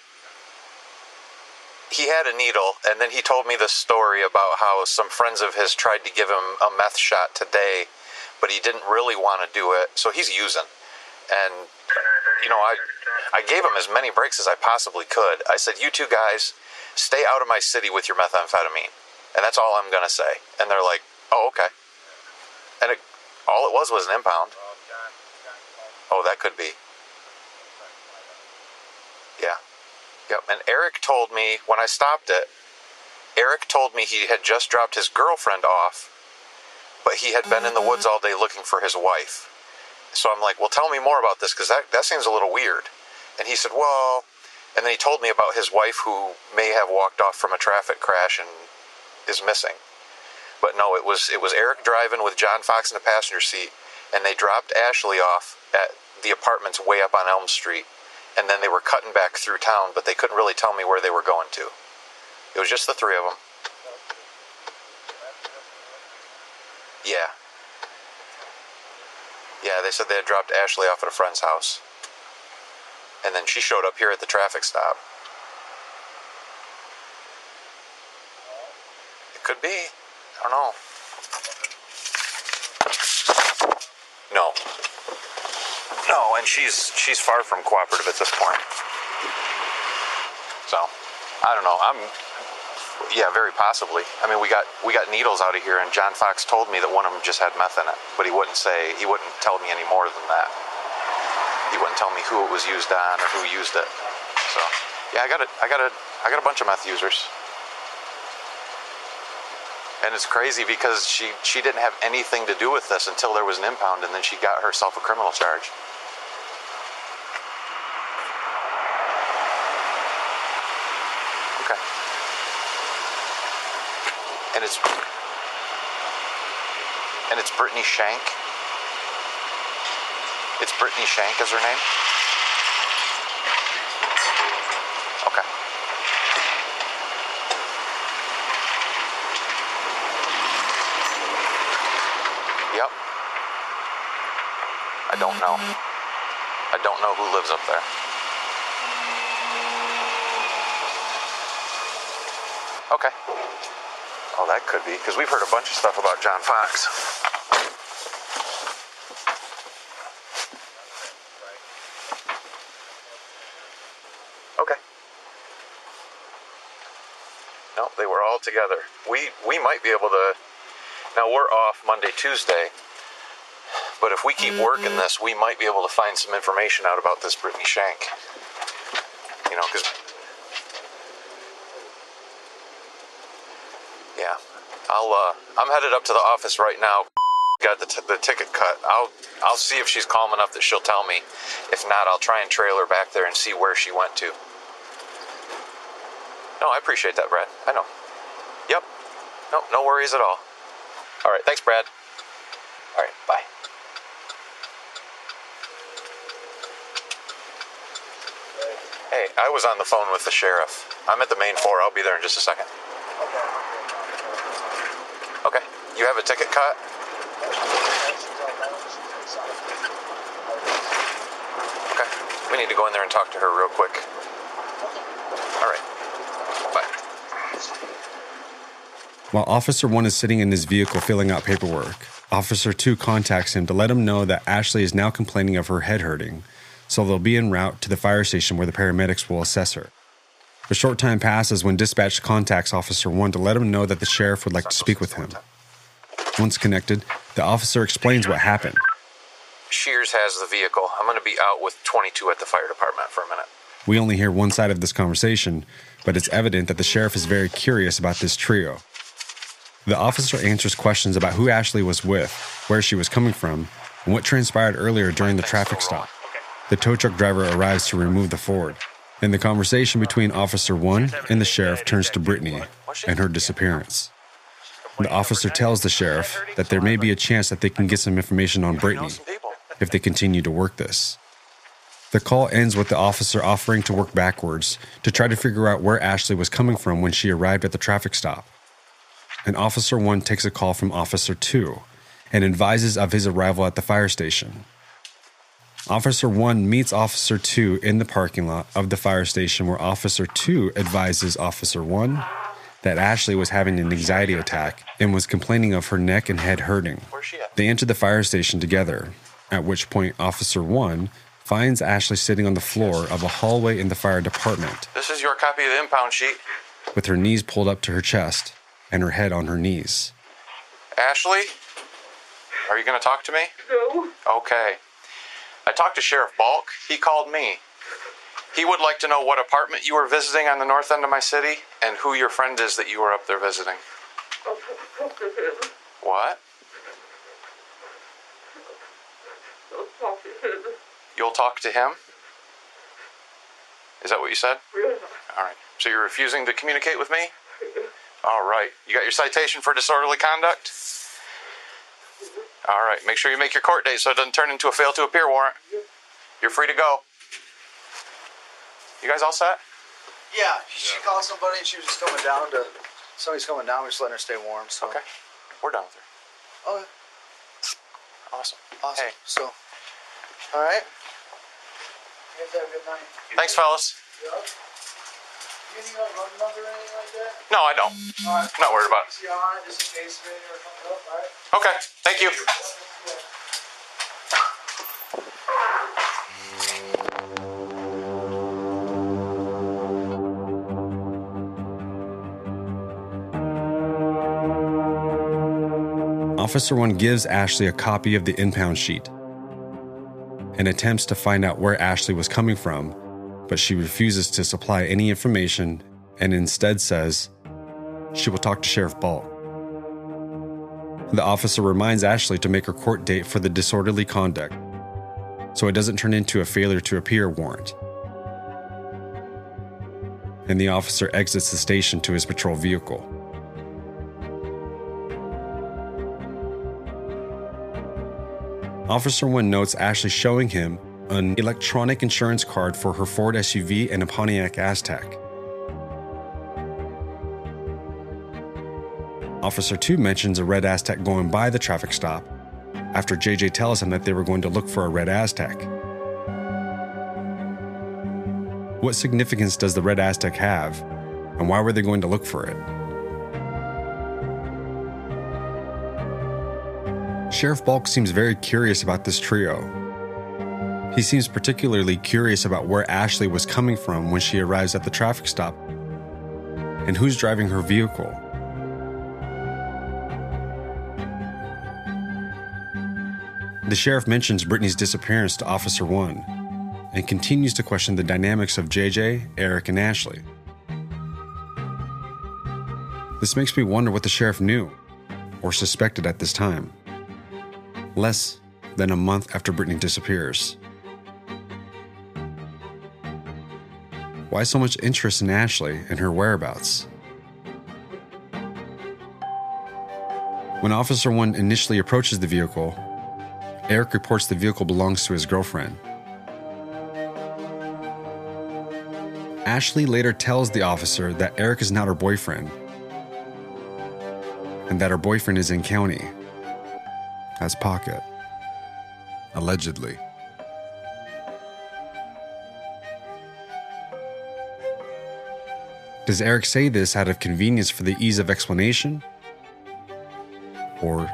he had a needle, and then he told me this story about how some friends of his tried to give him a meth shot today, but he didn't really want to do it, so he's using. And you know, I I gave him as many breaks as I possibly could. I said, "You two guys, stay out of my city with your methamphetamine. And that's all I'm going to say. And they're like, oh, okay. And it, all it was was an impound. Oh, that could be. Yeah. Yep. And Eric told me when I stopped it, Eric told me he had just dropped his girlfriend off, but he had been in the mm-hmm. woods all day looking for his wife. So I'm like, well, tell me more about this because that, that seems a little weird. And he said, well, and then he told me about his wife who may have walked off from a traffic crash and is missing. But no, it was it was Eric driving with John Fox in the passenger seat, and they dropped Ashley off at the apartments way up on Elm Street, and then they were cutting back through town, but they couldn't really tell me where they were going to. It was just the three of them. Yeah. Yeah, they said they had dropped Ashley off at a friend's house and then she showed up here at the traffic stop. It could be. I don't know. No. No, and she's she's far from cooperative at this point. So, I don't know. I'm yeah, very possibly. I mean, we got we got needles out of here, and John Fox told me that one of them just had meth in it, but he wouldn't say he wouldn't tell me any more than that he wouldn't tell me who it was used on or who used it. So yeah, I got a, I got a, I got a bunch of meth users. And it's crazy because she she didn't have anything to do with this until there was an impound, and then she got herself a criminal charge. Okay. And it's and it's Brittany Shank. It's Brittany Shank is her name. Okay. Yep. I don't know. I don't know who lives up there. Okay. Oh, that could be, because we've heard a bunch of stuff about John Fox. Together. We we might be able to. Now we're off Monday, Tuesday, but if we keep working this, we might be able to find some information out about this Brittany Shank. You know, because yeah, I'll. Uh, I'm headed up to the office right now. Got the, t- the ticket cut. I'll I'll see if she's calm enough that she'll tell me. If not, I'll try and trail her back there and see where she went to. No, I appreciate that, Brad. I know. No, no worries at all. All right, thanks, Brad. All right, bye. Hey, I was on the phone with the sheriff. I'm at the main floor. I'll be there in just a second. Okay. You have a ticket cut? Okay. We need to go in there and talk to her real quick. All right. Bye. While Officer 1 is sitting in his vehicle filling out paperwork, Officer 2 contacts him to let him know that Ashley is now complaining of her head hurting, so they'll be en route to the fire station where the paramedics will assess her. A short time passes when dispatch contacts Officer 1 to let him know that the sheriff would like to speak with him. Once connected, the officer explains what happened. Shears has the vehicle. I'm going to be out with 22 at the fire department for a minute. We only hear one side of this conversation, but it's evident that the sheriff is very curious about this trio. The officer answers questions about who Ashley was with, where she was coming from, and what transpired earlier during the traffic stop. The tow truck driver arrives to remove the Ford, and the conversation between Officer 1 and the sheriff turns to Brittany and her disappearance. The officer tells the sheriff that there may be a chance that they can get some information on Brittany if they continue to work this. The call ends with the officer offering to work backwards to try to figure out where Ashley was coming from when she arrived at the traffic stop. And Officer 1 takes a call from Officer 2 and advises of his arrival at the fire station. Officer 1 meets Officer 2 in the parking lot of the fire station, where Officer 2 advises Officer 1 that Ashley was having an anxiety attack and was complaining of her neck and head hurting. They enter the fire station together, at which point Officer 1 finds Ashley sitting on the floor of a hallway in the fire department This is your copy of the impound sheet. with her knees pulled up to her chest and her head on her knees. Ashley? Are you going to talk to me? No. Okay. I talked to Sheriff Balk. He called me. He would like to know what apartment you were visiting on the north end of my city and who your friend is that you were up there visiting. I'll talk to him. What? I'll talk to him. You'll talk to him? Is that what you said? Yeah. All right. So you're refusing to communicate with me? All right. You got your citation for disorderly conduct? All right. Make sure you make your court date so it doesn't turn into a fail to appear warrant. You're free to go. You guys all set? Yeah, she called somebody and she was just coming down to. Somebody's coming down. We're just letting her stay warm. So. Okay. We're done with her. Oh, okay. Awesome. Awesome. So. All right. You guys have a good night. Thanks, fellas. Yeah. You need run number or anything like that? No, I don't. All right. Not worried about it. See on it just in case if ever comes up. All right. Okay. Thank you. Officer 1 gives Ashley a copy of the impound sheet and attempts to find out where Ashley was coming from, but she refuses to supply any information and instead says she will talk to Sheriff Balk. The officer reminds Ashley to make her court date for the disorderly conduct so it doesn't turn into a failure to appear warrant. And the officer exits the station to his patrol vehicle. Officer 1 notes Ashley showing him an electronic insurance card for her Ford SUV and a Pontiac Aztek. Officer 2 mentions a red Aztek going by the traffic stop, after JJ tells him that they were going to look for a red Aztek. What significance does the red Aztek have, and why were they going to look for it? Sheriff Balk seems very curious about this trio. He seems particularly curious about where Ashley was coming from when she arrives at the traffic stop and who's driving her vehicle. The sheriff mentions Brittany's disappearance to Officer 1 and continues to question the dynamics of JJ, Eric, and Ashley. This makes me wonder what the sheriff knew or suspected at this time, less than a month after Brittany disappears. Why so much interest in Ashley and her whereabouts? When Officer 1 initially approaches the vehicle, Eric reports the vehicle belongs to his girlfriend. Ashley later tells the officer that Eric is not her boyfriend and that her boyfriend is in county as Pocket. Allegedly. Does Eric say this out of convenience for the ease of explanation? Or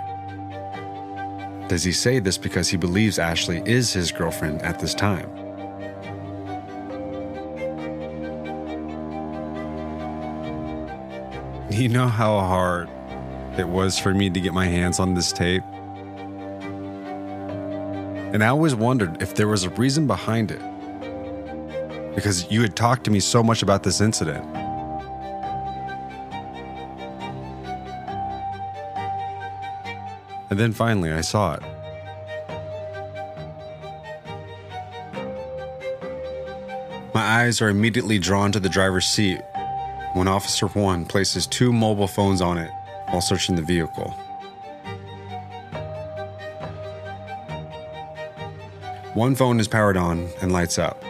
does he say this because he believes Ashley is his girlfriend at this time? You know how hard it was for me to get my hands on this tape? And I always wondered if there was a reason behind it. Because you had talked to me so much about this incident. And then finally, I saw it. My eyes are immediately drawn to the driver's seat when Officer 1 places two mobile phones on it while searching the vehicle. One phone is powered on and lights up.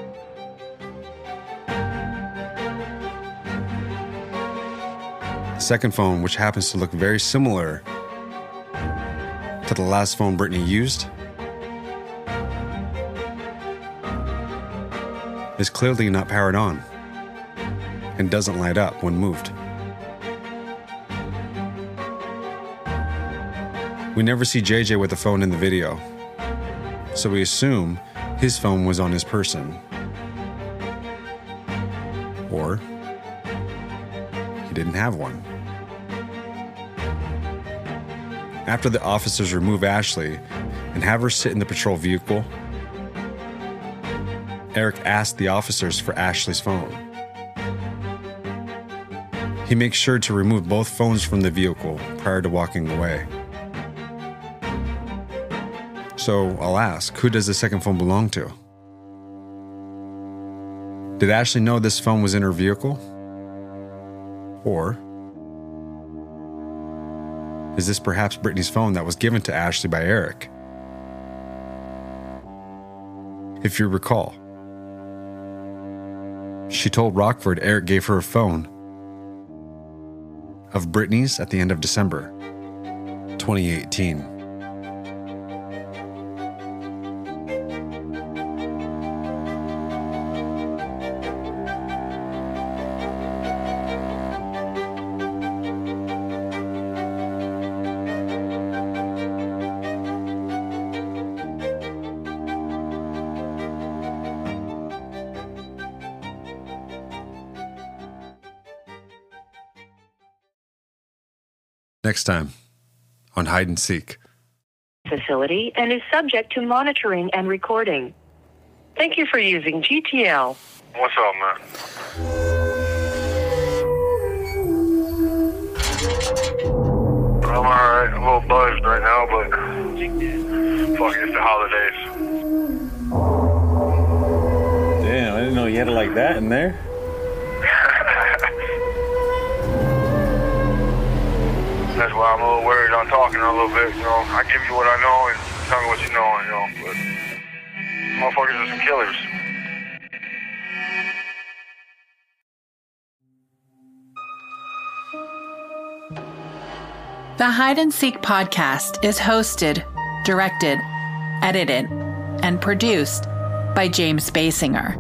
The second phone, which happens to look very similar to the last phone Brittany used, is clearly not powered on and doesn't light up when moved. We never see JJ with the phone in the video, so we assume his phone was on his person. Or he didn't have one. After the officers remove Ashley and have her sit in the patrol vehicle, Eric asks the officers for Ashley's phone. He makes sure to remove both phones from the vehicle prior to walking away. So I'll ask who does the second phone belong to? Did Ashley know this phone was in her vehicle? Or is this perhaps Brittany's phone that was given to Ashley by Eric? If you recall, she told Rockford Eric gave her a phone of Brittany's at the end of December 2018. Next time on Hide and Seek. facility and is subject to monitoring and recording. Thank you for using GTL. What's up, man? I'm alright. I'm a little buzzed right now, but fuck it's the holidays. Damn, I didn't know you had it like that in there. That's why I'm a little worried on talking a little bit. You know, I give you what I know and tell me what you know, you know. But motherfuckers are some killers. The Hide and Seek podcast is hosted, Directed, edited, and produced by James Basinger.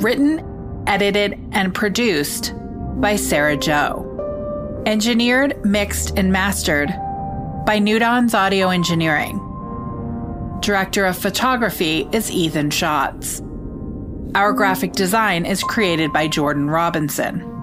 Written, edited, and produced by Sarah Joe. Engineered, mixed, and mastered by Nudons Audio Engineering. Director of photography is Ethan Schatz. Our graphic design is created by Jordan Robinson.